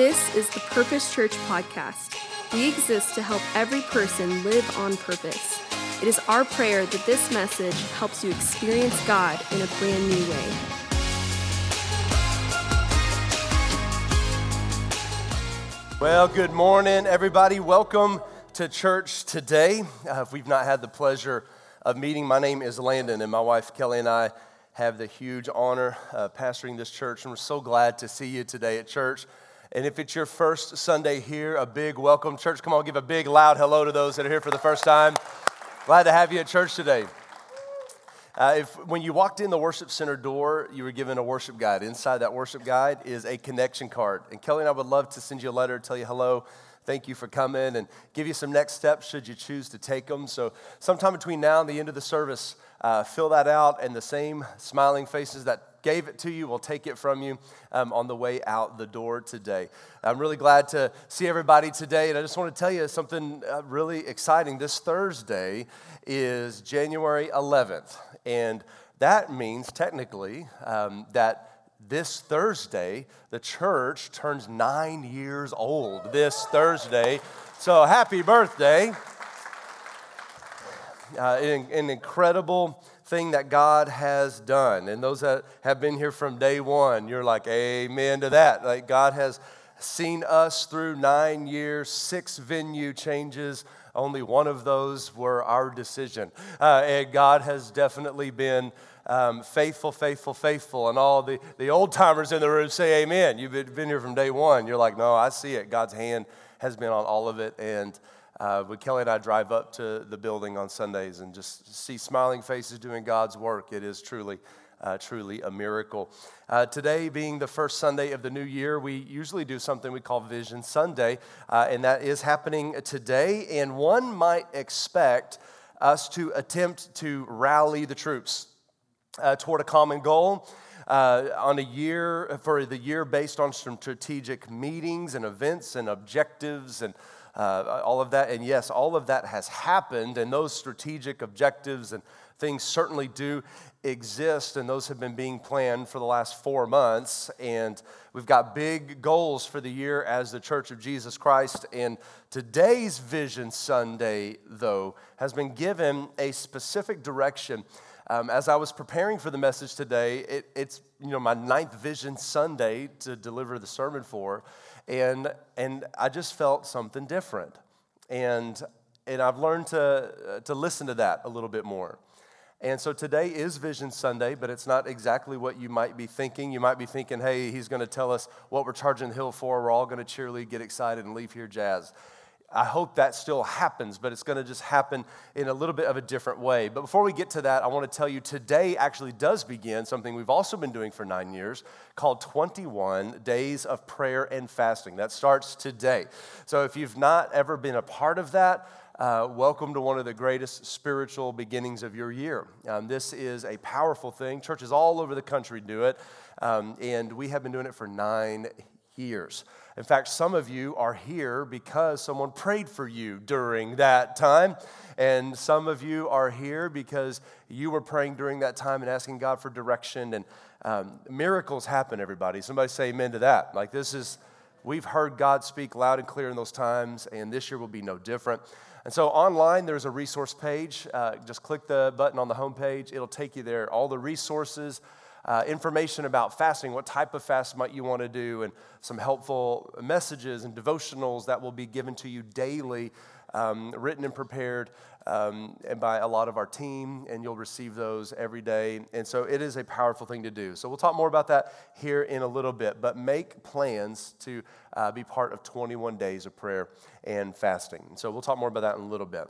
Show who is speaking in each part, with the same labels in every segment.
Speaker 1: This is the Purpose Church podcast. We exist to help every person live on purpose. It is our prayer that this message helps you experience God in a brand new way.
Speaker 2: Well, good morning, everybody. Welcome to church today. Uh, if we've not had the pleasure of meeting, my name is Landon, and my wife Kelly and I have the huge honor of pastoring this church, and we're so glad to see you today at church. And if it's your first Sunday here, a big welcome. Church, come on, give a big, loud hello to those that are here for the first time. Glad to have you at church today. Uh, if when you walked in the worship center door, you were given a worship guide. Inside that worship guide is a connection card. And Kelly and I would love to send you a letter, tell you hello, thank you for coming, and give you some next steps should you choose to take them. So, sometime between now and the end of the service, uh, fill that out, and the same smiling faces that gave it to you we'll take it from you um, on the way out the door today. I'm really glad to see everybody today, and I just want to tell you something uh, really exciting. This Thursday is January 11th, and that means technically um, that this Thursday, the church turns nine years old this Thursday. So happy birthday. Uh, an, an incredible thing that God has done. And those that have been here from day one, you're like, amen to that. Like God has seen us through nine years, six venue changes. Only one of those were our decision. Uh, and God has definitely been um, faithful, faithful, faithful. And all the, the old timers in the room say amen. You've been here from day one. You're like, no, I see it. God's hand has been on all of it. And uh, when Kelly and I drive up to the building on Sundays and just see smiling faces doing God's work, it is truly, uh, truly a miracle. Uh, today, being the first Sunday of the new year, we usually do something we call Vision Sunday, uh, and that is happening today. And one might expect us to attempt to rally the troops uh, toward a common goal. Uh, on a year for the year based on some strategic meetings and events and objectives and uh, all of that. And yes, all of that has happened, and those strategic objectives and things certainly do exist, and those have been being planned for the last four months. And we've got big goals for the year as the Church of Jesus Christ. And today's Vision Sunday, though, has been given a specific direction. Um, as I was preparing for the message today, it, it's you know my ninth Vision Sunday to deliver the sermon for. And, and I just felt something different. And, and I've learned to, uh, to listen to that a little bit more. And so today is Vision Sunday, but it's not exactly what you might be thinking. You might be thinking, hey, he's going to tell us what we're charging the hill for. We're all going to cheerily get excited and leave here jazz. I hope that still happens, but it's going to just happen in a little bit of a different way. But before we get to that, I want to tell you today actually does begin something we've also been doing for nine years called 21 Days of Prayer and Fasting. That starts today. So if you've not ever been a part of that, uh, welcome to one of the greatest spiritual beginnings of your year. Um, this is a powerful thing. Churches all over the country do it, um, and we have been doing it for nine years. In fact, some of you are here because someone prayed for you during that time. And some of you are here because you were praying during that time and asking God for direction. And um, miracles happen, everybody. Somebody say amen to that. Like, this is, we've heard God speak loud and clear in those times, and this year will be no different. And so online, there's a resource page. Uh, just click the button on the homepage, it'll take you there. All the resources uh, information about fasting, what type of fast might you want to do, and some helpful messages and devotionals that will be given to you daily, um, written and prepared um, and by a lot of our team, and you'll receive those every day. And so it is a powerful thing to do. So we'll talk more about that here in a little bit, but make plans to uh, be part of 21 days of prayer and fasting. So we'll talk more about that in a little bit.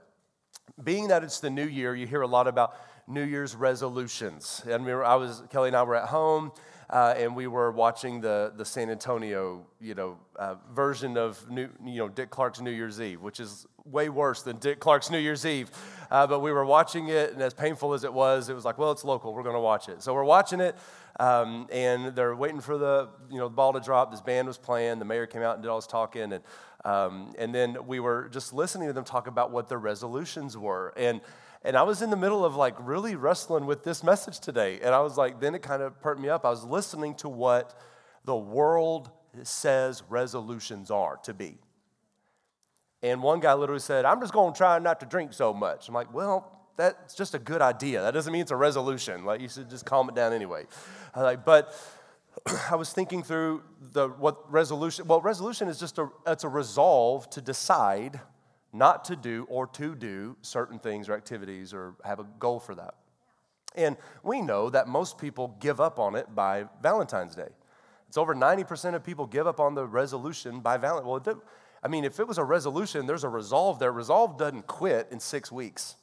Speaker 2: Being that it's the new year, you hear a lot about New Year's resolutions. And we were, I was, Kelly and I were at home, uh, and we were watching the, the San Antonio, you know, uh, version of new, you know, Dick Clark's New Year's Eve, which is way worse than Dick Clark's New Year's Eve. Uh, but we were watching it, and as painful as it was, it was like, well, it's local. We're going to watch it. So we're watching it, um, and they're waiting for the, you know, the ball to drop. This band was playing. The mayor came out and did all his talking, and um, and then we were just listening to them talk about what their resolutions were, and and I was in the middle of like really wrestling with this message today. And I was like, then it kind of perked me up. I was listening to what the world says resolutions are to be. And one guy literally said, I'm just going to try not to drink so much. I'm like, well, that's just a good idea. That doesn't mean it's a resolution. Like, you should just calm it down anyway. I like, but I was thinking through the what resolution. Well, resolution is just a it's a resolve to decide not to do or to do certain things or activities or have a goal for that. And we know that most people give up on it by Valentine's Day. It's over 90% of people give up on the resolution by Valentine's. Well, I mean, if it was a resolution, there's a resolve there. Resolve doesn't quit in six weeks.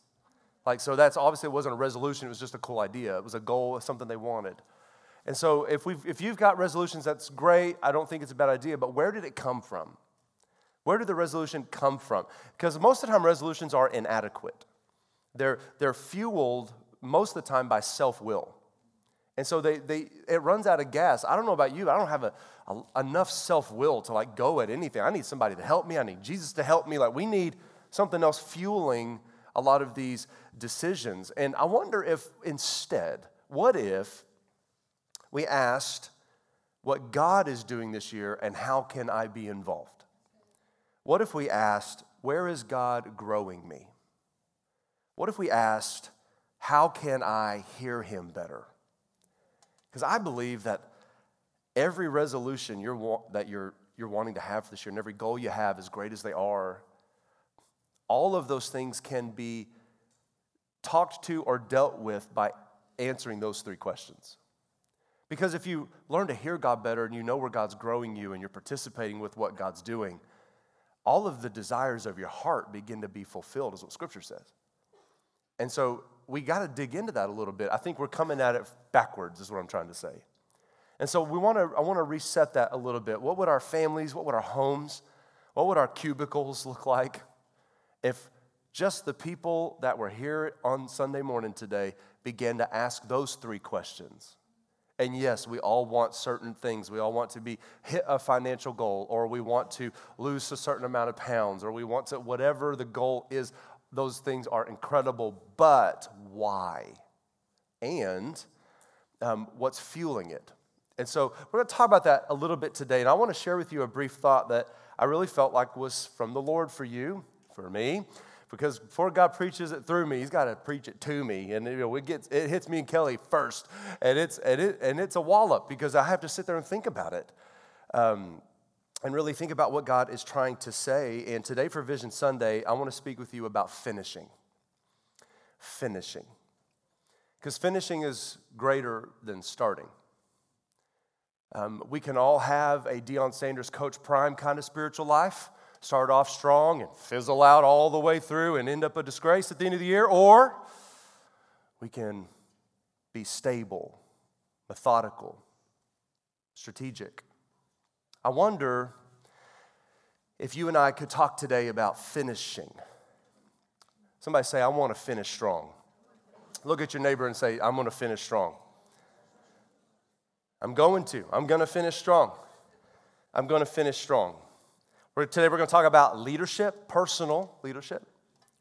Speaker 2: Like, so that's obviously it wasn't a resolution, it was just a cool idea. It was a goal, something they wanted. And so if, we've, if you've got resolutions, that's great. I don't think it's a bad idea, but where did it come from? Where did the resolution come from? Because most of the time, resolutions are inadequate. They're, they're fueled most of the time by self will. And so they, they, it runs out of gas. I don't know about you, but I don't have a, a enough self will to like go at anything. I need somebody to help me. I need Jesus to help me. Like we need something else fueling a lot of these decisions. And I wonder if instead, what if we asked what God is doing this year and how can I be involved? What if we asked, where is God growing me? What if we asked, how can I hear him better? Because I believe that every resolution you're, that you're, you're wanting to have for this year and every goal you have, as great as they are, all of those things can be talked to or dealt with by answering those three questions. Because if you learn to hear God better and you know where God's growing you and you're participating with what God's doing, all of the desires of your heart begin to be fulfilled, is what Scripture says. And so we got to dig into that a little bit. I think we're coming at it backwards, is what I'm trying to say. And so we want to, I want to reset that a little bit. What would our families, what would our homes, what would our cubicles look like if just the people that were here on Sunday morning today began to ask those three questions? And yes, we all want certain things. We all want to be hit a financial goal, or we want to lose a certain amount of pounds, or we want to, whatever the goal is, those things are incredible. But why? And um, what's fueling it? And so we're going to talk about that a little bit today. And I want to share with you a brief thought that I really felt like was from the Lord for you, for me because before God preaches it through me, He's got to preach it to me, and you know, it gets it hits me and Kelly first, and it's and, it, and it's a wallop because I have to sit there and think about it, um, and really think about what God is trying to say. And today for Vision Sunday, I want to speak with you about finishing, finishing, because finishing is greater than starting. Um, we can all have a Deion Sanders Coach Prime kind of spiritual life start off strong and fizzle out all the way through and end up a disgrace at the end of the year, or we can be stable, methodical, strategic. I wonder if you and I could talk today about finishing. Somebody say, I want to finish strong. Look at your neighbor and say, I'm going to finish strong. I'm going to. I'm going to finish strong. I'm going to finish strong. Today we're going to talk about leadership, personal leadership.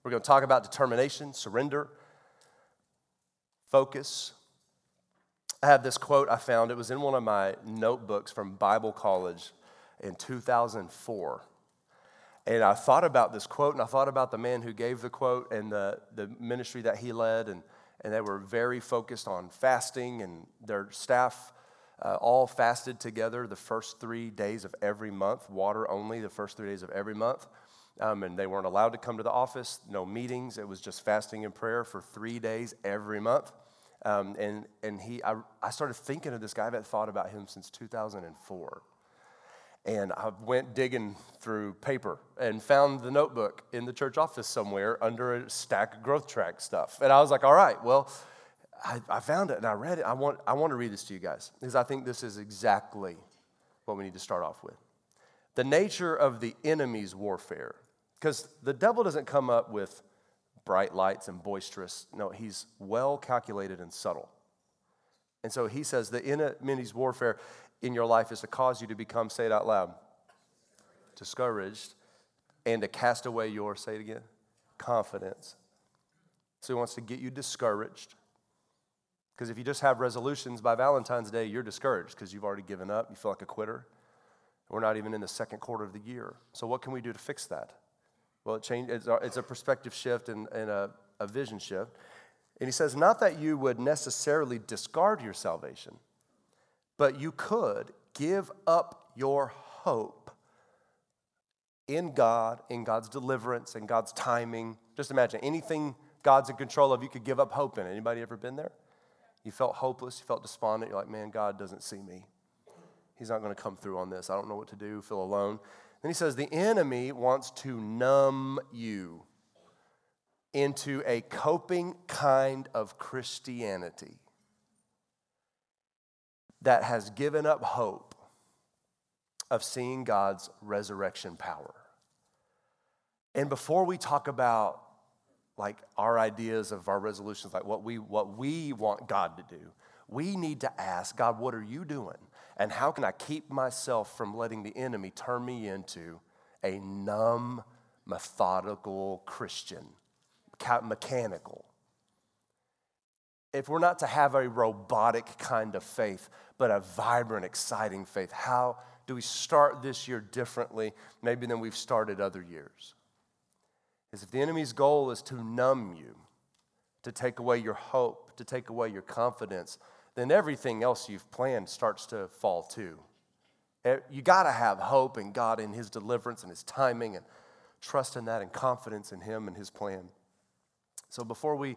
Speaker 2: We're going to talk about determination, surrender, focus. I have this quote I found. It was in one of my notebooks from Bible college in 2004. And I thought about this quote and I thought about the man who gave the quote and the, the ministry that he led. And, and they were very focused on fasting, and their staff uh, all fasted together the first three days of every month, water only the first three days of every month. Um, and they weren't allowed to come to the office, no meetings. It was just fasting and prayer for three days every month. Um, and and he, I, I started thinking of this guy. I've thought about him since 2004. And I went digging through paper and found the notebook in the church office somewhere under a stack of growth track stuff. And I was like, all right, well, I, I found it and I read it. I want, I want to read this to you guys because I think this is exactly what we need to start off with. The nature of the enemy's warfare. Because the devil doesn't come up with bright lights and boisterous. No, he's well calculated and subtle. And so he says the enemy's warfare in your life is to cause you to become, say it out loud, discouraged, and to cast away your, say it again, confidence. So he wants to get you discouraged because if you just have resolutions by Valentine's Day, you're discouraged because you've already given up. You feel like a quitter. We're not even in the second quarter of the year. So, what can we do to fix that? Well, it change, it's, a, perspective shift and, and a, a vision shift. And he says, not that you would necessarily discard your salvation, but you could give up your hope in God, in God's deliverance, in God's timing. Just imagine anything God's in control of, you could give up hope in. Anybody ever been there? You felt hopeless, you felt despondent, you're like, man, God doesn't see me. He's not going to come through on this. I don't know what to do, feel alone. Then he says, the enemy wants to numb you into a coping kind of Christianity that has given up hope of seeing God's resurrection power. And before we talk about like our ideas of our resolutions, like what we, what we want God to do, we need to ask God, what are you doing? And how can I keep myself from letting the enemy turn me into a numb, methodical Christian, mechanical? If we're not to have a robotic kind of faith, but a vibrant, exciting faith, how do we start this year differently, maybe than we've started other years? Is if the enemy's goal is to numb you, to take away your hope, to take away your confidence, then everything else you've planned starts to fall too. You got to have hope in God and His deliverance and His timing and trust in that and confidence in Him and His plan. So before we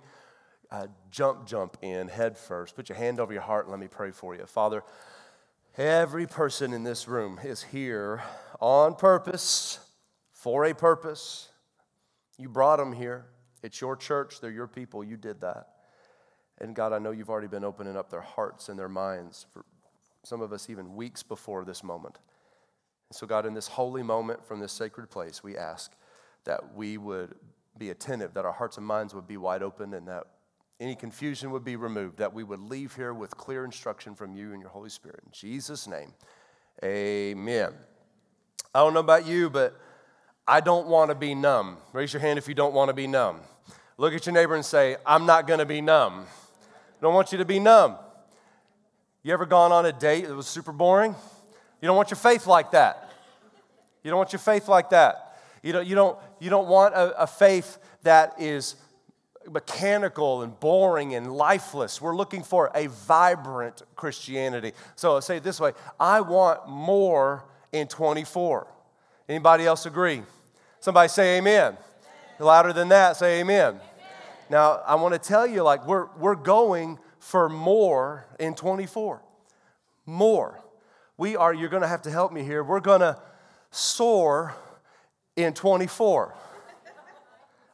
Speaker 2: uh, jump, jump in head first, put your hand over your heart and let me pray for you. Father, every person in this room is here on purpose, for a purpose you brought them here. It's your church, they're your people. You did that. And God, I know you've already been opening up their hearts and their minds for some of us even weeks before this moment. And so, God, in this holy moment from this sacred place, we ask that we would be attentive, that our hearts and minds would be wide open, and that any confusion would be removed, that we would leave here with clear instruction from you and your Holy Spirit. In Jesus' name, amen. I don't know about you, but I don't want to be numb. Raise your hand if you don't want to be numb. Look at your neighbor and say, I'm not going to be numb. Don't want you to be numb. You ever gone on a date that was super boring? You don't want your faith like that. You don't want your faith like that. You don't, you don't, you don't want a, a faith that is mechanical and boring and lifeless. We're looking for a vibrant Christianity. So I say it this way I want more in 24. Anybody else agree? Somebody say amen. amen. Louder than that, say amen. amen. Now, I want to tell you, like, we're, we're going for more in 24. More. We are, you're going to have to help me here. We're going to soar in 24.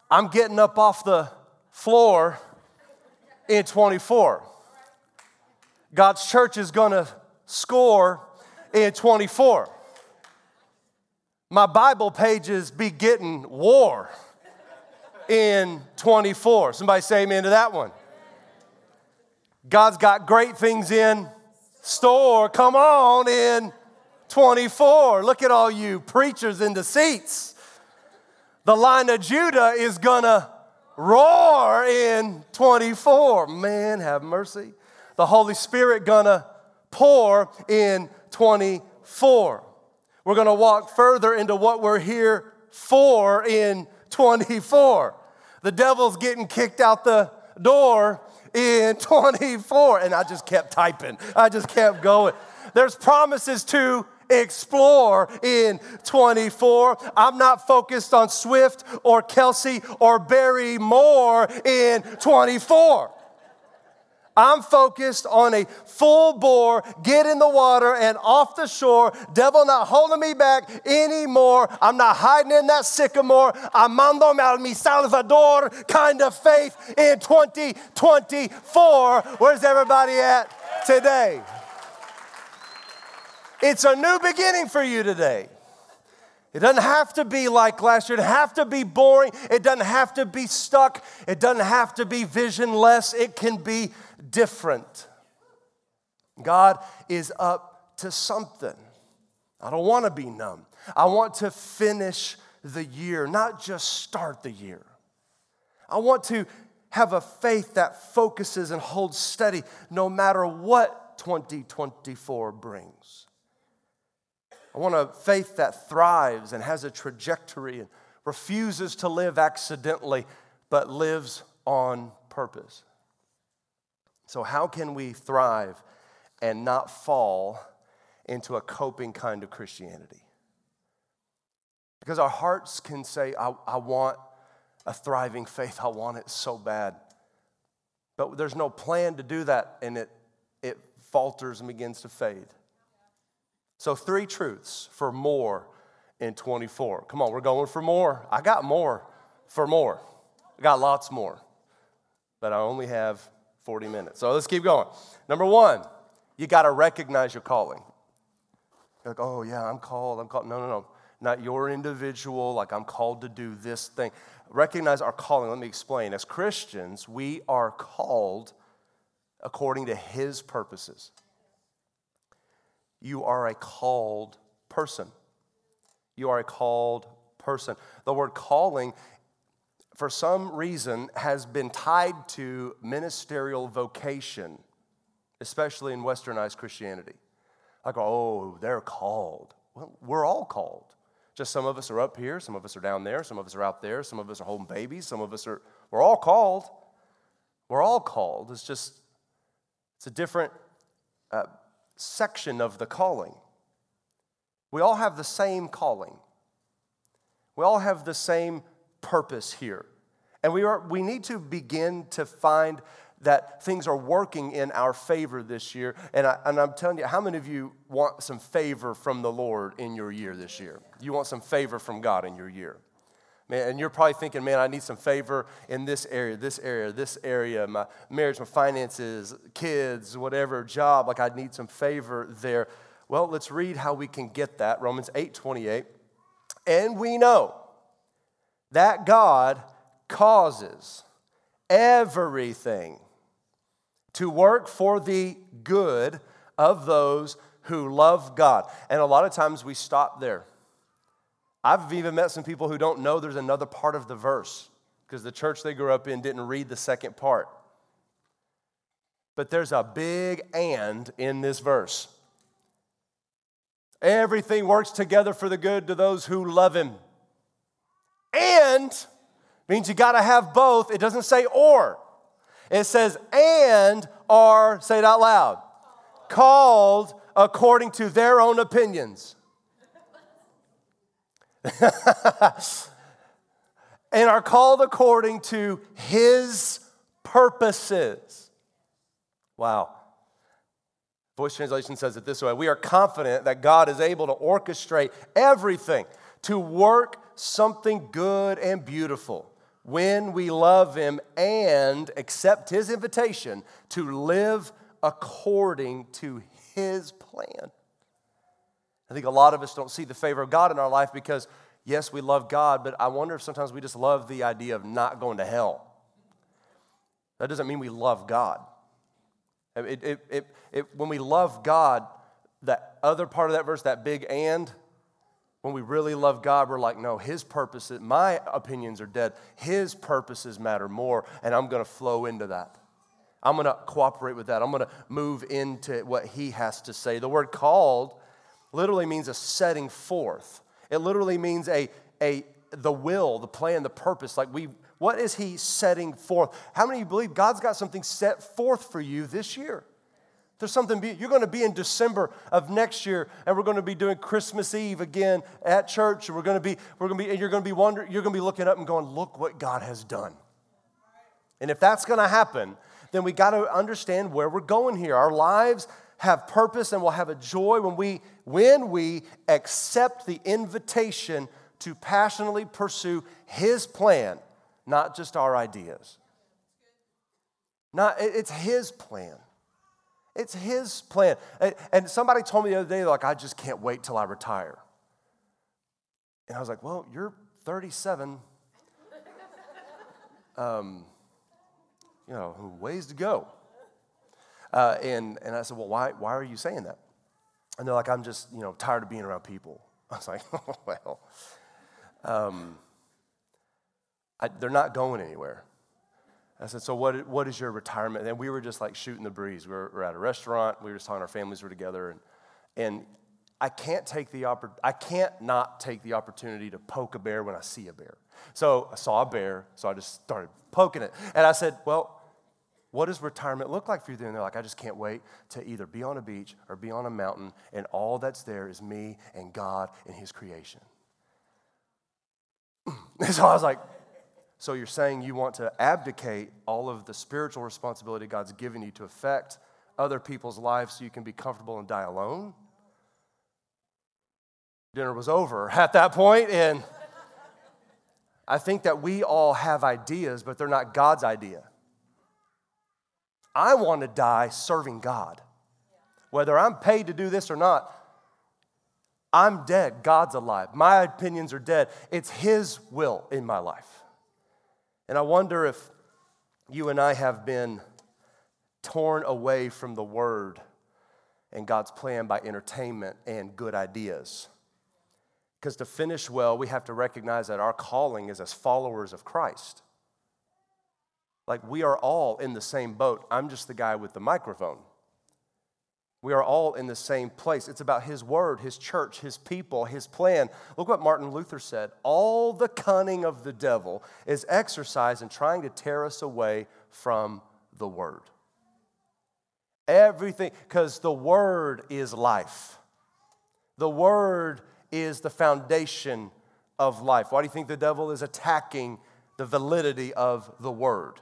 Speaker 2: I'm getting up off the floor in 24. God's church is going to score in 24 my Bible pages be getting war in 24. Somebody say amen to that one. God's got great things in store. Come on in 24. Look at all you preachers in the seats. The Lion of Judah is gonna roar in 24. Man, have mercy. The Holy Spirit gonna pour in 24. We're going to walk further into what we're here for in 24. The devil's getting kicked out the door in 24. And I just kept typing, I just kept going. There's promises to explore in 24. I'm not focused on Swift or Kelce or Barry Moore in 24. I'm focused on a full bore, get in the water and off the shore. Devil not holding me back anymore. I'm not hiding in that sycamore. Amando al mi Salvador kind of faith in 2024. Where's everybody at today? It's a new beginning for you today. It doesn't have to be like last year. It doesn't have to be boring. It doesn't have to be stuck. It doesn't have to be visionless. It can be different. God is up to something. I don't want to be numb. I want to finish the year, not just start the year. I want to have a faith that focuses and holds steady no matter what 2024 brings. I want a faith that thrives and has a trajectory and refuses to live accidentally, but lives on purpose. So, how can we thrive and not fall into a coping kind of Christianity? Because our hearts can say, I, I want a thriving faith, I want it so bad. But there's no plan to do that, and it, it falters and begins to fade. So, three truths for more in 24. Come on, we're going for more. I got more for more. I got lots more, but I only have 40 minutes. So let's keep going. Number one, you got to recognize your calling. You're like, oh, yeah, I'm called. I'm called. No, no, no. Not your individual, like I'm called to do this thing. Recognize our calling. Let me explain. As Christians, we are called according to His purposes. You are a called person. You are a called person. The word calling, for some reason, has been tied to ministerial vocation, especially in westernized Christianity. Like, oh, they're called. Well, we're all called. Just some of us are up here, some of us are down there, some of us are out there, some of us are holding babies, some of us are, we're all called. We're all called. It's just, it's a different uh, section of the calling. We all have the same calling. We all have the same purpose here. And we, are, we need to begin to find that things are working in our favor this year. And, I, and I'm telling you, how many of you want some favor from the Lord in your year this year? You want some favor from God in your year. Man, and you're probably thinking, man, I need some favor in this area, this area, this area, my marriage, my finances, kids, whatever, job. Like I need some favor there. Well, let's read how we can get that. Romans 8 28. And we know that God causes everything to work for the good of those who love God. And a lot of times we stop there. I've even met some people who don't know there's another part of the verse because the church they grew up in didn't read the second part. But there's a big and in this verse. Everything works together for the good to those who love him. And means you got to have both. It doesn't say or. It says and are, say it out loud, called according to their own opinions. and are called according to his purposes. Wow. Voice translation says it this way We are confident that God is able to orchestrate everything to work something good and beautiful when we love Him and accept His invitation to live according to His plan. I think a lot of us don't see the favor of God in our life because, yes, we love God, but I wonder if sometimes we just love the idea of not going to hell. That doesn't mean we love God. It, it, it, it, when we love God, that other part of that verse, that big and, when we really love God, we're like, no, His purposes, my opinions are dead. His purposes matter more, and I'm going to flow into that. I'm going to cooperate with that. I'm going to move into what He has to say. The word called literally means a setting forth. It literally means a, a the will, the plan, the purpose. Like we, what is He setting forth? How many of you believe God's got something set forth for you this year? There's something, be, you're going to be in December of next year, and we're going to be doing Christmas Eve again at church, and we're going to be, we're going to be, and you're going to be wondering, you're going to be looking up and going, look what God has done. And if that's going to happen, then we got to understand where we're going here. Our lives have purpose and will have a joy when we, when we accept the invitation to passionately pursue His plan, not just our ideas. Not, it's His plan. It's His plan. And somebody told me the other day, like, I just can't wait till I retire. And I was like, well, you're 37. Um, you know, ways to go. Uh, and, and I said, well, why, why are you saying that? And they're like, I'm just, you know, tired of being around people. I was like, oh, well, um, I, they're not going anywhere. I said, So, what, what is your retirement? And we were just like shooting the breeze. We were, we were at a restaurant. We were just talking, our families were together. And, and I can't take the oppor- I can't not take the opportunity to poke a bear when I see a bear. So I saw a bear, so I just started poking it. And I said, Well, what does retirement look like for you? And they're like, I just can't wait to either be on a beach or be on a mountain, and all that's there is me and God and His creation. so I was like, So you're saying you want to abdicate all of the spiritual responsibility God's given you to affect other people's lives so you can be comfortable and die alone? Dinner was over at that point, and I think that we all have ideas, but they're not God's idea. I want to die serving God. Whether I'm paid to do this or not, I'm dead. God's alive. My opinions are dead. It's His will in my life. And I wonder if you and I have been torn away from the Word and God's plan by entertainment and good ideas. Because to finish well, we have to recognize that our calling is as followers of Christ. Like we are all in the same boat. I'm just the guy with the microphone. We are all in the same place. It's about His word, His church, His people, His plan. Look what Martin Luther said All the cunning of the devil is exercised in trying to tear us away from the word. Everything, because the word is life. The word is the foundation of life. Why do you think the devil is attacking the validity of the word?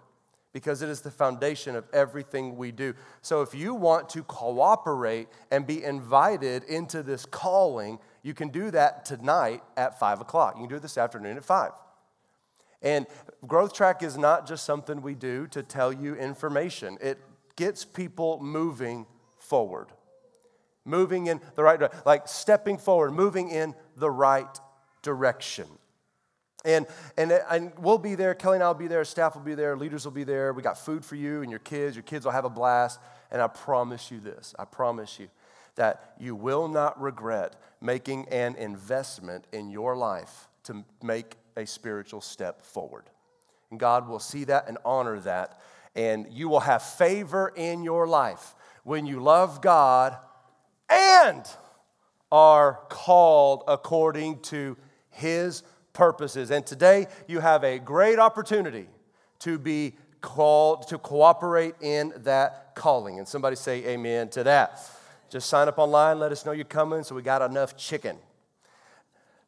Speaker 2: Because it is the foundation of everything we do. So if you want to cooperate and be invited into this calling, you can do that tonight at five o'clock. You can do it this afternoon at five. And Growth Track is not just something we do to tell you information, it gets people moving forward moving in the right direction, like stepping forward, moving in the right direction. And, and, and we'll be there, Kelly and I will be there, staff will be there, leaders will be there. We got food for you and your kids. Your kids will have a blast. And I promise you this I promise you that you will not regret making an investment in your life to make a spiritual step forward. And God will see that and honor that. And you will have favor in your life when you love God and are called according to his purposes. And today you have a great opportunity to be called to cooperate in that calling. And somebody say amen to that. Just sign up online, let us know you're coming so we got enough chicken.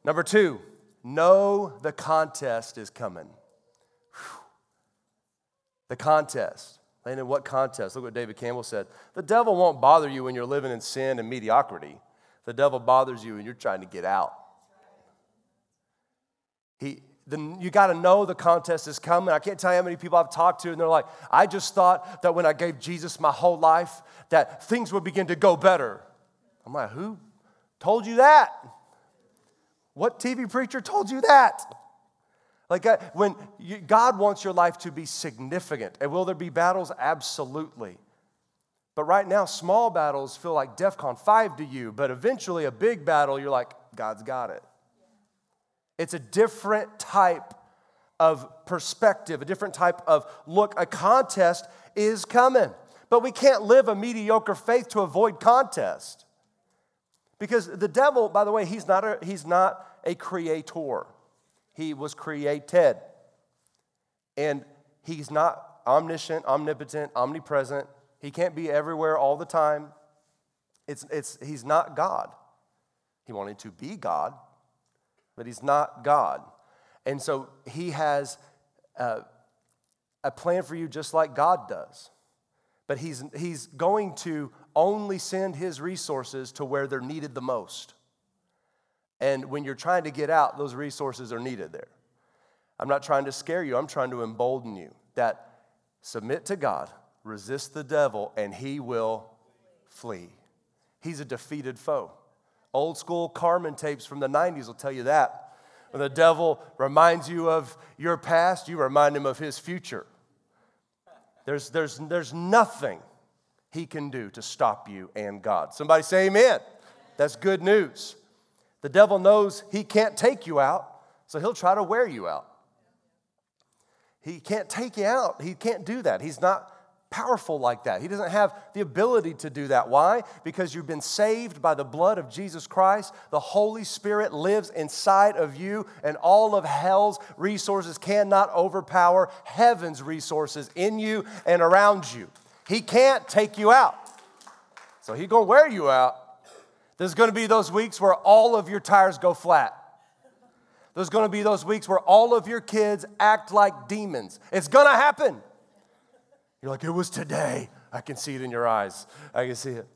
Speaker 2: Number two, know the contest is coming. Whew. The contest. And in what contest? Look what David Campbell said. The devil won't bother you when you're living in sin and mediocrity. The devil bothers you when you're trying to get out. He, you got to know the contest is coming. I can't tell you how many people I've talked to, and they're like, I just thought that when I gave Jesus my whole life, that things would begin to go better. I'm like, who told you that? What TV preacher told you that? Like uh, when you, God wants your life to be significant. And will there be battles? Absolutely. But right now, small battles feel like DEFCON 5 to you, but eventually a big battle, you're like, God's got it. It's a different type of perspective, a different type of look. A contest is coming. But we can't live a mediocre faith to avoid contest. Because the devil, by the way, he's not a, he's not a creator he was created. And he's not omniscient, omnipotent, omnipresent. He can't be everywhere all the time. It's, it's, he's not God. He wanted to be God, but he's not God. And so he has uh, a plan for you just like God does. But he's, he's going to only send his resources to where they're needed the most. And when you're trying to get out, those resources are needed there. I'm not trying to scare you, I'm trying to embolden you that submit to God, resist the devil, and he will flee. He's a defeated foe. Old school Carmen tapes from the 90s will tell you that. When the devil reminds you of your past, you remind him of his future. There's, there's, there's nothing he can do to stop you and God. Somebody say amen. That's good news. The devil knows he can't take you out, so he'll try to wear you out. He can't take you out. He can't do that. He's not powerful like that. He doesn't have the ability to do that. Why? Because you've been saved by the blood of Jesus Christ. The Holy Spirit lives inside of you, and all of hell's resources cannot overpower heaven's resources in you and around you. He can't take you out. So he's going to wear you out. There's going to be those weeks where all of your tires go flat. There's going to be those weeks where all of your kids act like demons. It's going to happen. You're like, it was today. I can see it in your eyes. I can see it.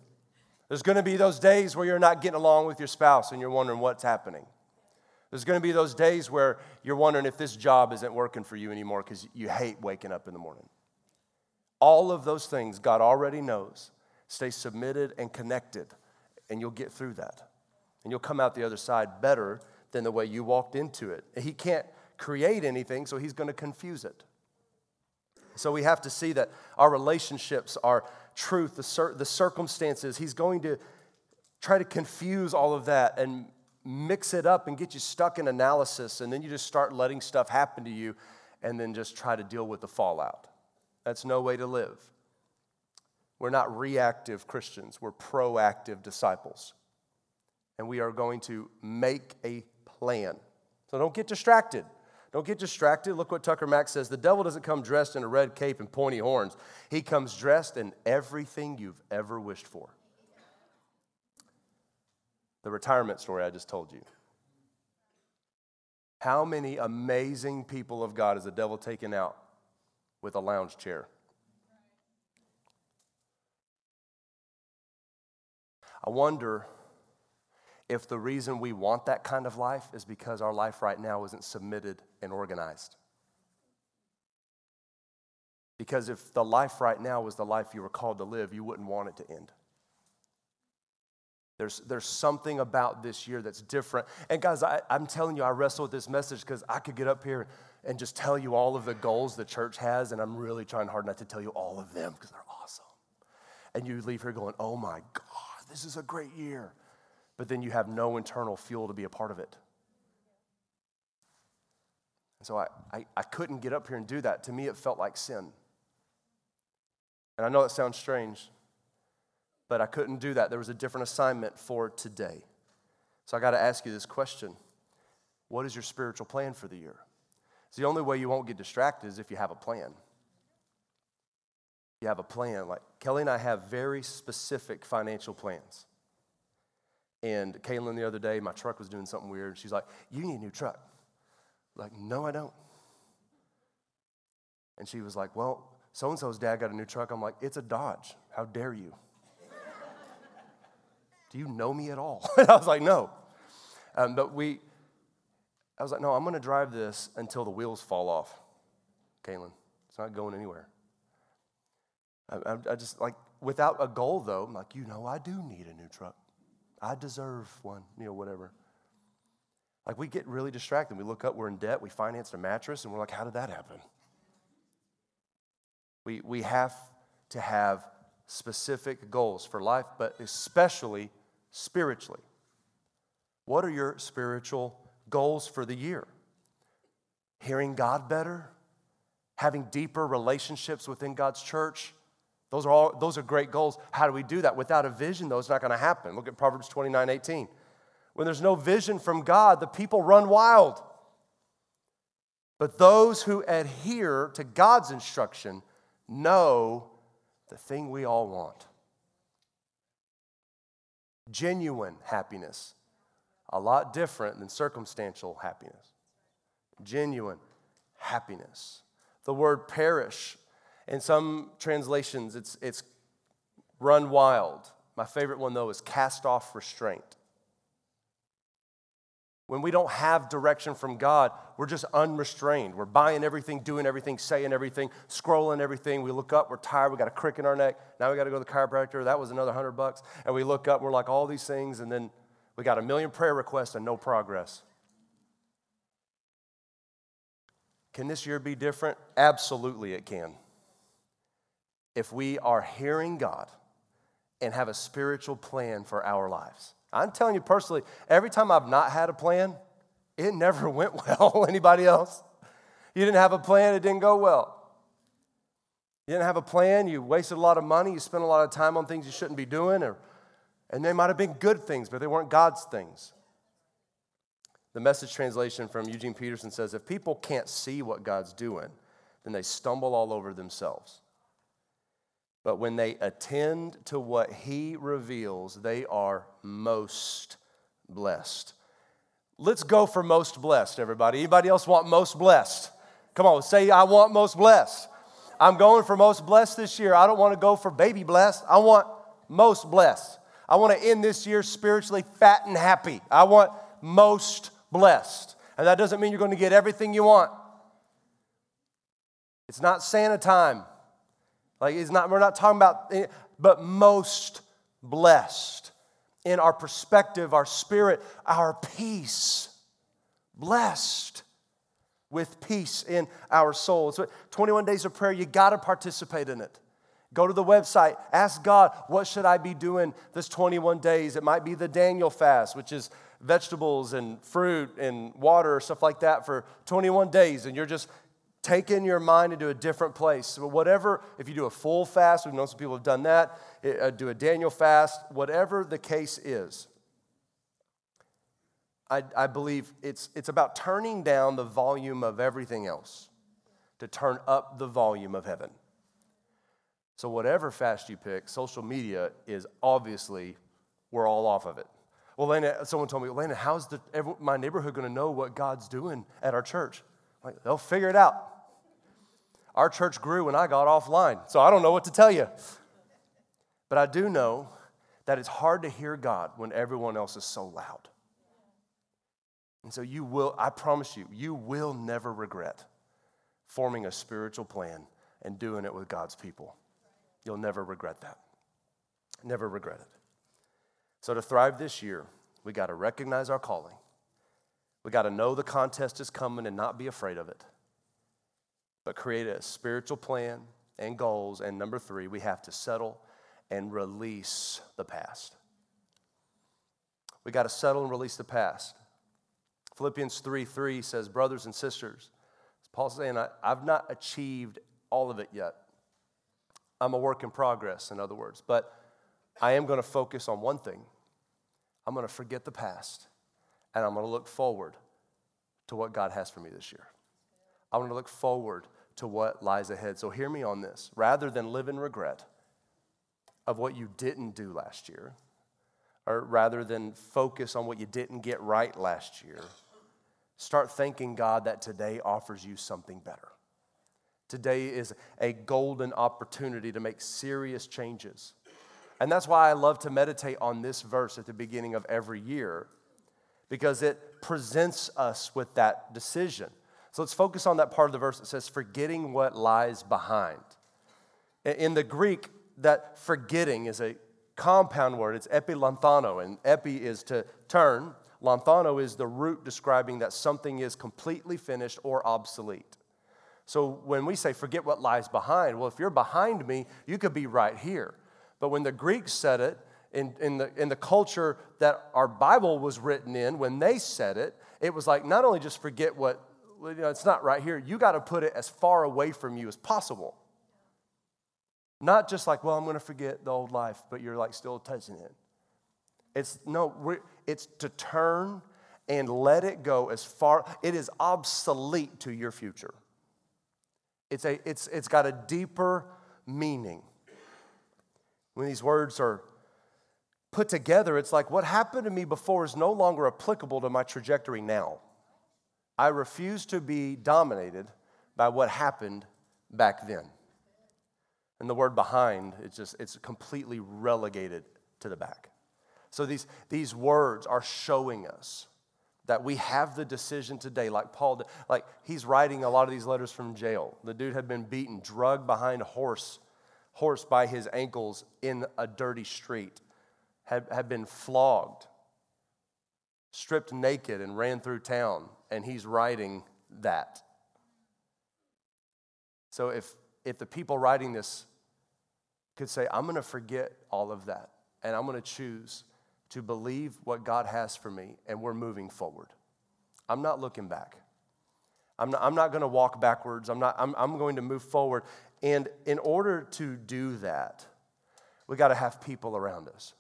Speaker 2: There's going to be those days where you're not getting along with your spouse and you're wondering what's happening. There's going to be those days where you're wondering if this job isn't working for you anymore because you hate waking up in the morning. All of those things God already knows. Stay submitted and connected, and you'll get through that. And you'll come out the other side better than the way you walked into it. He can't create anything, so He's going to confuse it. So we have to see that our relationships, our truth, the, cir- the circumstances, he's going to try to confuse all of that and mix it up and get you stuck in analysis. And then you just start letting stuff happen to you and then just try to deal with the fallout. That's no way to live. We're not reactive Christians, we're proactive disciples. And we are going to make a plan. So don't get distracted. Don't get distracted. Look what Tucker Max says. The devil doesn't come dressed in a red cape and pointy horns, he comes dressed in everything you've ever wished for. The retirement story I just told you. How many amazing people of God is the devil taken out with a lounge chair? I wonder if the reason we want that kind of life is because our life right now isn't submitted and organized. Because if the life right now was the life you were called to live, you wouldn't want it to end. There's, there's something about this year that's different. And guys, I, I'm telling you, I wrestle with this message because I could get up here and just tell you all of the goals the church has, and I'm really trying hard not to tell you all of them because they're awesome. And you leave here going, oh my God, this is a great year but then you have no internal fuel to be a part of it. And so I, I, I, couldn't get up here and do that. To me, it felt like sin. And I know it sounds strange, but I couldn't do that. There was a different assignment for today. So I got to ask you this question What is your spiritual plan for the year? It's the only way you won't get distracted is if you have a plan. You have a plan. Like Kelly and I have very specific financial plans. And Kaylin the other day, my truck was doing something weird. She's like, You need a new truck. I'm like, no, I don't. And she was like, Well, so and so's dad got a new truck. I'm like, It's a Dodge. How dare you? Do you know me at all? I was like, No. Um, but we, I was like, No, I'm going to drive this until the wheels fall off, Kaylin. It's not going anywhere. I, I, I just like, without a goal though, I'm like, You know, I do need a new truck. I deserve one, you know, whatever. Like we get really distracted. We look up, we're in debt, we financed a mattress, and we're like, how did that happen? We, we have to have specific goals for life, but especially spiritually. What are your spiritual goals for the year? Hearing God better? Having deeper relationships within God's church? Those are all those are great goals. How do we do that? Without a vision, though, it's not going to happen. Look at Proverbs 29, 18. When there's no vision from God, the people run wild. But those who adhere to God's instruction know the thing we all want genuine happiness, a lot different than circumstantial happiness. Genuine happiness. The word perish in some translations, it's, it's run wild. My favorite one, though, is cast off restraint. When we don't have direction from God, we're just unrestrained. We're buying everything, doing everything, saying everything, scrolling everything. We look up, we're tired, we got a crick in our neck. Now we got to go to the chiropractor. That was another hundred bucks. And we look up, we're like, all these things, and then we got a million prayer requests and no progress. Can this year be different? Absolutely, it can if we are hearing God and have a spiritual plan for our lives. I'm telling you personally, every time I've not had a plan, it never went well. Anybody else? You didn't have a plan, it didn't go well. You didn't have a plan, you wasted a lot of money, you spent a lot of time on things you shouldn't be doing, or, and they might have been good things, but they weren't God's things. The message translation from Eugene Peterson says if people can't see what God's doing, then they stumble all over themselves. But when they attend to what He reveals, they are most blessed. Let's go for most blessed, everybody. Anybody else want most blessed? Come on, say, I want most blessed. I'm going for most blessed this year. I don't want to go for baby blessed. I want most blessed. I want to end this year spiritually fat and happy. I want most blessed. And that doesn't mean you're going to get everything you want. It's not Santa time. Like it's not, we're not talking about, eh, but most blessed in our perspective, our spirit, our peace. Blessed with peace in our souls. So 21 days of prayer, you got to participate in it. Go to the website, ask God, what should I be doing this 21 days? It might be the Daniel fast, which is vegetables and fruit and water stuff like that for 21 days, and you're just taking your mind into a different place. So whatever, if you do a full fast, we know some people have done that, uh, do a Daniel fast, whatever the case is, I, I believe it's, it's about turning down the volume of everything else to turn up the volume of heaven. So, whatever fast you pick, social media is obviously, we're all off of it. Well, Lena, someone told me, Lena, how's the, my neighborhood going to know what God's doing at our church? Like, they'll figure it out. Our church grew when I got offline, so I don't know what to tell you. But I do know that it's hard to hear God when everyone else is so loud. And so you will, I promise you, you will never regret forming a spiritual plan and doing it with God's people. You'll never regret that. Never regret it. So to thrive this year, we got to recognize our calling. We got to know the contest is coming and not be afraid of it. But create a spiritual plan and goals. And number three, we have to settle and release the past. We got to settle and release the past. Philippians 3 3 says, Brothers and sisters, Paul's saying, I've not achieved all of it yet. I'm a work in progress, in other words. But I am going to focus on one thing I'm going to forget the past, and I'm going to look forward to what God has for me this year. I want to look forward to what lies ahead. So hear me on this. Rather than live in regret of what you didn't do last year, or rather than focus on what you didn't get right last year, Start thanking God that today offers you something better. Today is a golden opportunity to make serious changes. And that's why I love to meditate on this verse at the beginning of every year, because it presents us with that decision. So let's focus on that part of the verse that says, forgetting what lies behind. In the Greek, that forgetting is a compound word. It's epilanthano, and epi is to turn, Lanthano is the root describing that something is completely finished or obsolete. So when we say forget what lies behind, well, if you're behind me, you could be right here. But when the Greeks said it, in, in, the, in the culture that our Bible was written in, when they said it, it was like not only just forget what, you know, it's not right here, you got to put it as far away from you as possible. Not just like, well, I'm going to forget the old life, but you're like still touching it. It's no, it's to turn and let it go as far, it is obsolete to your future. It's, a, it's, it's got a deeper meaning. When these words are put together, it's like what happened to me before is no longer applicable to my trajectory now. I refuse to be dominated by what happened back then. And the word behind, it's just, it's completely relegated to the back. So these, these words are showing us that we have the decision today, like Paul did. Like he's writing a lot of these letters from jail. The dude had been beaten, drugged behind a horse, horse by his ankles in a dirty street, had, had been flogged, stripped naked, and ran through town. And he's writing that. So if, if the people writing this could say, I'm going to forget all of that, and I'm going to choose to believe what God has for me, and we're moving forward. I'm not looking back. I'm not, I'm not going to walk backwards. I'm, not, I'm, I'm going to move forward. And in order to do that, we got to have people around us.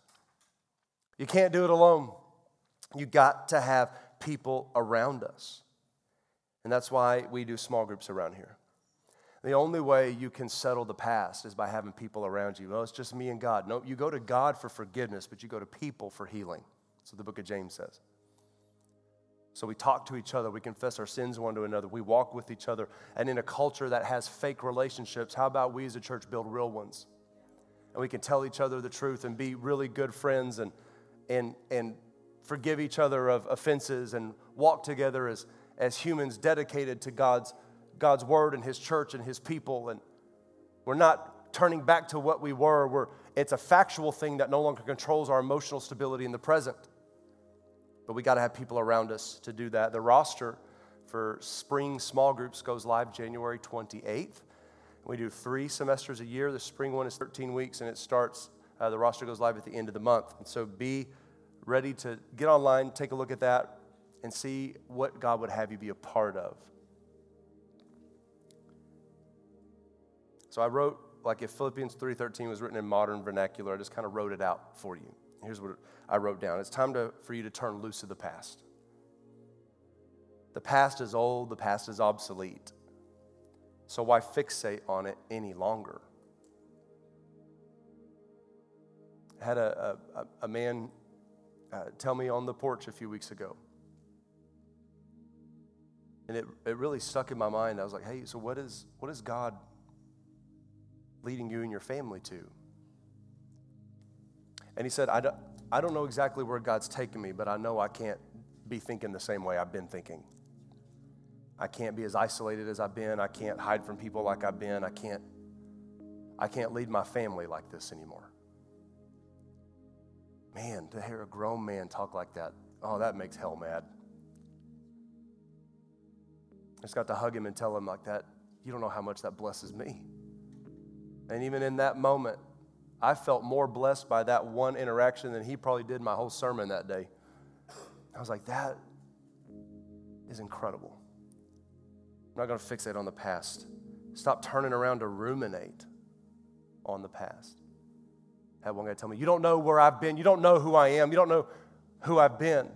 Speaker 2: You can't do it alone. You got to have people around us. And that's why we do small groups around here. The only way you can settle the past is by having people around you. Well, it's just me and God. No, you go to God for forgiveness, but you go to people for healing. That's what the book of James says. So we talk to each other, we confess our sins one to another, we walk with each other. And in a culture that has fake relationships, how about we as a church build real ones? And we can tell each other the truth and be really good friends and, and, and forgive each other of offenses and walk together as, as humans dedicated to God's, God's word and His church and His people. And we're not turning back to what we were. We're, it's a factual thing that no longer controls our emotional stability in the present. But we got to have people around us to do that. The roster for spring small groups goes live January 28th. We do three semesters a year. The spring one is 13 weeks, and it starts, uh, the roster goes live at the end of the month. And so be ready to get online, take a look at that, and see what God would have you be a part of. So I wrote, like if Philippians 3.13 was written in modern vernacular, I just kind of wrote it out for you. Here's what I wrote down. It's time to, for you to turn loose of the past. The past is old, the past is obsolete. So why fixate on it any longer? Had a, a, a man uh, tell me on the porch a few weeks ago. And it, it really stuck in my mind. I was like, hey, so what is, what is God leading you and your family to? And he said, I don't, I don't know exactly where God's taking me, but I know I can't be thinking the same way I've been thinking. I can't be as isolated as I've been. I can't hide from people like I've been. I can't, I can't lead my family like this anymore. Man, to hear a grown man talk like that, oh, that makes hell mad. I just got to hug him and tell him like that, you don't know how much that blesses me. And even in that moment, I felt more blessed by that one interaction than he probably did my whole sermon that day. I was like, that is incredible. I'm not going to fixate on the past. Stop turning around to ruminate on the past. Had one guy tell me, You don't know where I've been. You don't know who I am. You don't know who I've been.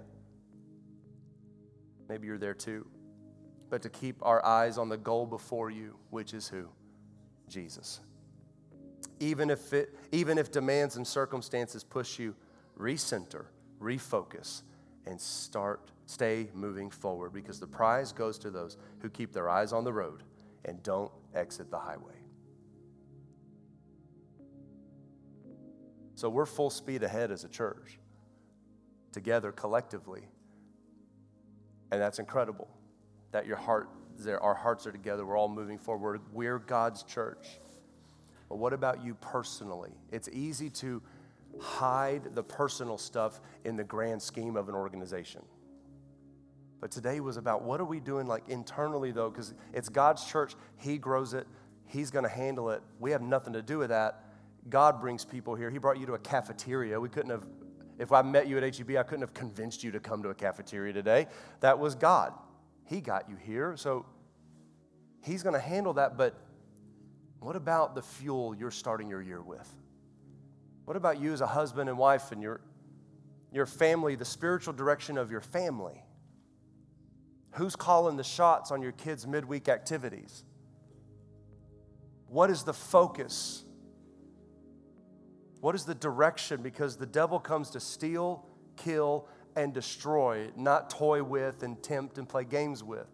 Speaker 2: Maybe you're there too. But to keep our eyes on the goal before you, which is who? Jesus even if, it, even if demands and circumstances push you, recenter, refocus, and start, stay moving forward because the prize goes to those who keep their eyes on the road and don't exit the highway. So we're full speed ahead as a church, together collectively. And that's incredible that your heart, there, our hearts are together. We're all moving forward. We're God's church. But what about you personally? It's easy to hide the personal stuff in the grand scheme of an organization. But today was about what are we doing like internally though because it's God's church, he grows it, he's going to handle it. We have nothing to do with that. God brings people here. He brought you to a cafeteria. We couldn't have if I met you at HEB, I couldn't have convinced you to come to a cafeteria today. That was God. He got you here. So he's going to handle that, but what about the fuel you're starting your year with? What about you as a husband and wife and your, your family, the spiritual direction of your family? Who's calling the shots on your kids' midweek activities? What is the focus? What is the direction? Because the devil comes to steal, kill, and destroy, not toy with and tempt and play games with.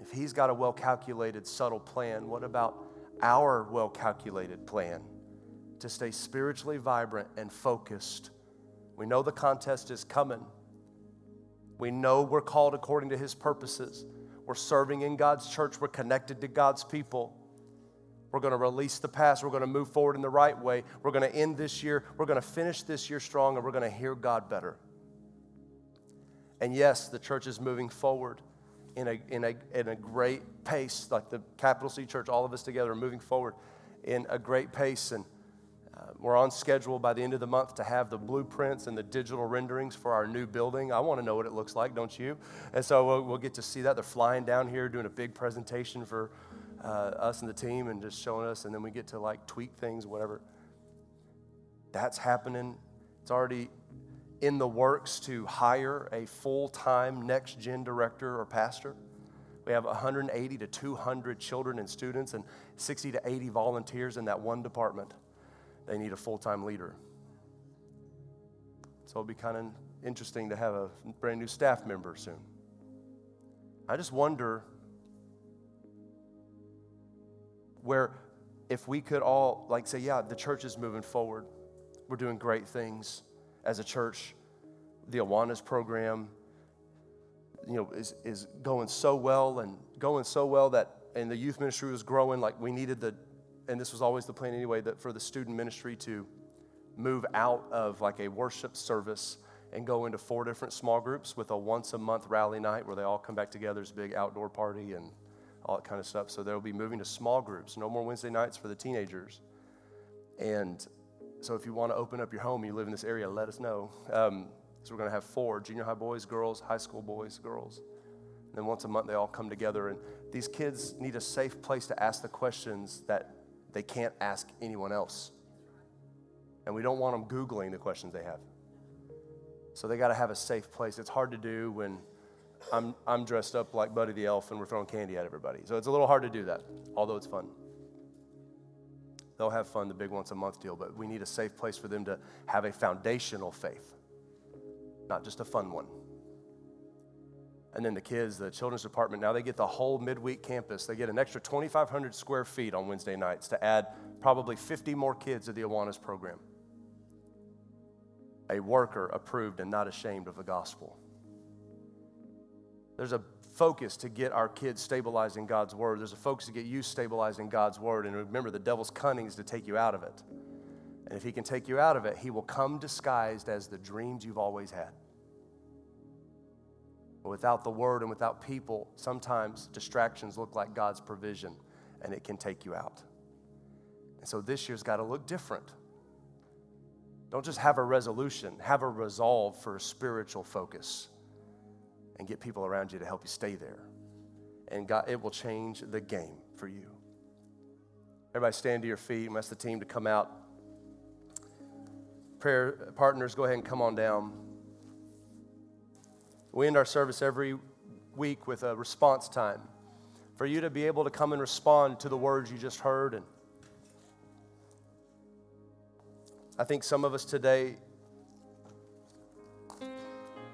Speaker 2: If he's got a well calculated, subtle plan, what about our well calculated plan to stay spiritually vibrant and focused? We know the contest is coming. We know we're called according to his purposes. We're serving in God's church, we're connected to God's people. We're going to release the past. We're going to move forward in the right way. We're going to end this year. We're going to finish this year strong, and we're going to hear God better. And yes, the church is moving forward in a, in, a, in a great pace, like the Capital C Church, all of us together are moving forward in a great pace. And uh, we're on schedule by the end of the month to have the blueprints and the digital renderings for our new building. I want to know what it looks like, don't you? And so we'll, we'll get to see that. They're flying down here doing a big presentation for, uh, us and the team and just showing us, and then we get to like tweak things, whatever. That's happening. It's already in the works to hire a full time next gen director or pastor. We have 180 to 200 children and students and 60 to 80 volunteers in that one department. They need a full time leader. So it'll be kind of interesting to have a brand new staff member soon. I just wonder where if we could all like say yeah the church is moving forward. We're doing great things as a church. The awanas program you know is, is going so well and going so well that and the youth ministry was growing like we needed the and this was always the plan anyway that for the student ministry to move out of like a worship service and go into four different small groups with a once a month rally night where they all come back together as a big outdoor party and all that kind of stuff. So they'll be moving to small groups, no more Wednesday nights for the teenagers. And so if you want to open up your home, you live in this area, let us know. Um, so we're going to have four junior high boys, girls, high school boys, girls. And then once a month, they all come together. And these kids need a safe place to ask the questions that they can't ask anyone else. And we don't want them Googling the questions they have. So they got to have a safe place. It's hard to do when I'm, I'm dressed up like Buddy the Elf and we're throwing candy at everybody. So it's a little hard to do that, although it's fun. They'll have fun, the big once a month deal, but we need a safe place for them to have a foundational faith, not just a fun one. And then the kids, the children's department, now they get the whole midweek campus. They get an extra 2,500 square feet on Wednesday nights to add probably 50 more kids to the Awanas program. A worker approved and not ashamed of the gospel. There's a focus to get our kids stabilized in God's word. There's a focus to get you stabilized in God's word. And remember, the devil's cunning is to take you out of it. And if he can take you out of it, he will come disguised as the dreams you've always had. But without the word and without people, sometimes distractions look like God's provision and it can take you out. And so this year's got to look different. Don't just have a resolution, have a resolve for a spiritual focus and get people around you to help you stay there. And God, it will change the game for you. Everybody stand to your feet and ask the team to come out. Prayer partners, go ahead and come on down. We end our service every week with a response time for you to be able to come and respond to the words you just heard. And I think some of us today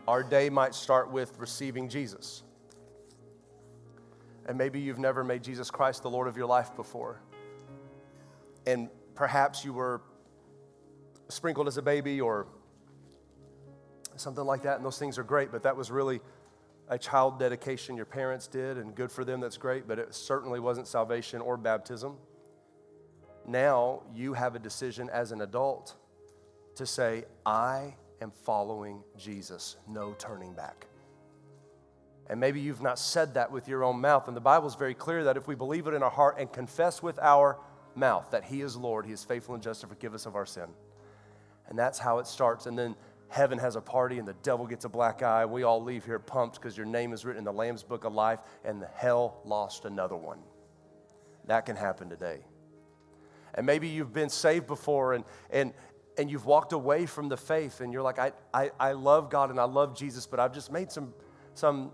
Speaker 2: our day might start with receiving Jesus. And maybe you've never made Jesus Christ the Lord of your life before. And perhaps you were sprinkled as a baby or something like that, and those things are great, but that was really a child dedication your parents did, and good for them, that's great, but it certainly wasn't salvation or baptism. Now you have a decision as an adult to say, I am following Jesus, no turning back. And maybe you've not said that with your own mouth. And the Bible is very clear that if we believe it in our heart and confess with our mouth that He is Lord, He is faithful and just to forgive us of our sin. And that's how it starts. And then heaven has a party and the devil gets a black eye. We all leave here pumped because your name is written in the Lamb's book of life and the hell lost another one. That can happen today. And maybe you've been saved before and, and, and you've walked away from the faith and you're like, I, I, I love God and I love Jesus, but I've just made some, some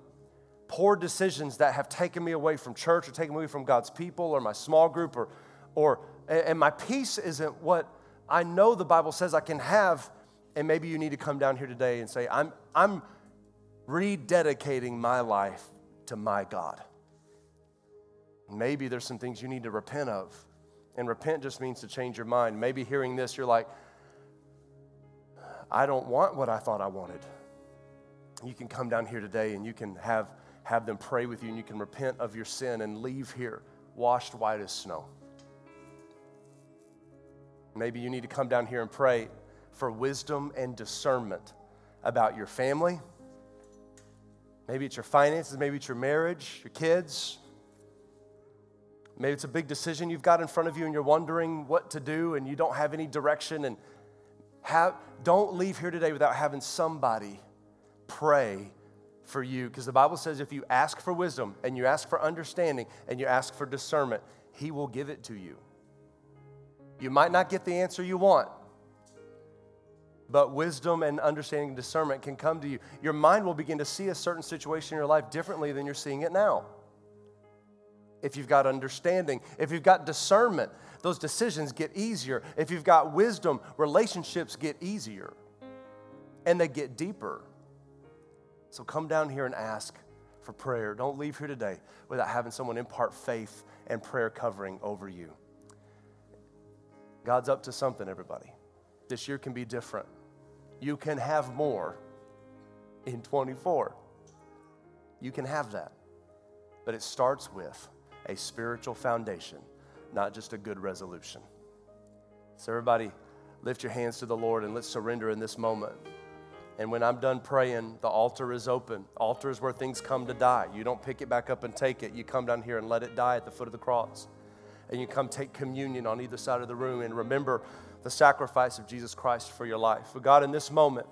Speaker 2: poor decisions that have taken me away from church or taken me away from God's people or my small group or, or and my peace isn't what I know the Bible says I can have. And maybe you need to come down here today and say, I'm, I'm rededicating my life to my God. Maybe there's some things you need to repent of. And repent just means to change your mind. Maybe hearing this, you're like, I don't want what I thought I wanted. You can come down here today and you can have, have them pray with you and you can repent of your sin and leave here washed white as snow. Maybe you need to come down here and pray for wisdom and discernment about your family. Maybe it's your finances, maybe it's your marriage, your kids. Maybe it's a big decision you've got in front of you and you're wondering what to do and you don't have any direction and have, don't leave here today without having somebody pray for you because the Bible says if you ask for wisdom and you ask for understanding and you ask for discernment, He will give it to you. You might not get the answer you want, but wisdom and understanding and discernment can come to you. Your mind will begin to see a certain situation in your life differently than you're seeing it now. If you've got understanding, if you've got discernment, those decisions get easier. If you've got wisdom, relationships get easier and they get deeper. So come down here and ask for prayer. Don't leave here today without having someone impart faith and prayer covering over you. God's up to something, everybody. This year can be different. You can have more in 24. You can have that. But it starts with a spiritual foundation, not just a good resolution. So, everybody, lift your hands to the Lord and let's surrender in this moment. And when I'm done praying, the altar is open. Altar is where things come to die. You don't pick it back up and take it. You come down here and let it die at the foot of the cross. And you come take communion on either side of the room and remember the sacrifice of Jesus Christ for your life. But God, in this moment,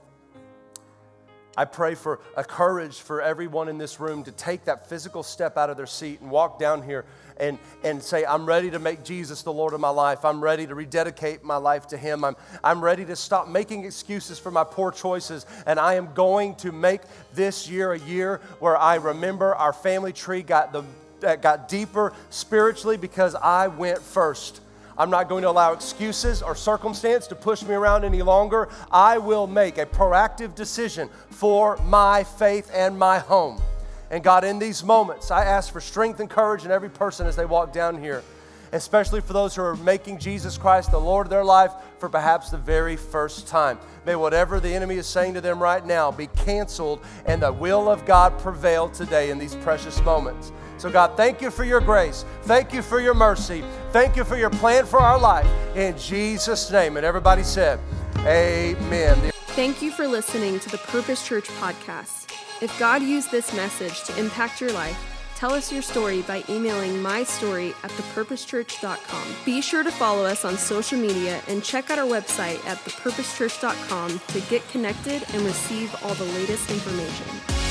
Speaker 2: I pray for a courage for everyone in this room to take that physical step out of their seat and walk down here and, and say, I'm ready to make Jesus the Lord of my life. I'm ready to rededicate my life to Him. I'm, I'm ready to stop making excuses for my poor choices. And I am going to make this year a year where I remember our family tree got, the, got deeper spiritually because I went first. I'm not going to allow excuses or circumstance to push me around any longer. I will make a proactive decision for my faith and my home. And God, in these moments, I ask for strength and courage in every person as they walk down here, especially for those who are making Jesus Christ the Lord of their life for perhaps the very first time. May whatever the enemy is saying to them right now be canceled and the will of God prevail today in these precious moments. So, God, thank you for your grace. Thank you for your mercy. Thank you for your plan for our life. In Jesus' name. And everybody said, Amen.
Speaker 1: Thank you for listening to the Purpose Church podcast. If God used this message to impact your life, tell us your story by emailing mystory at thepurposechurch.com. Be sure to follow us on social media and check out our website at thepurposechurch.com to get connected and receive all the latest information.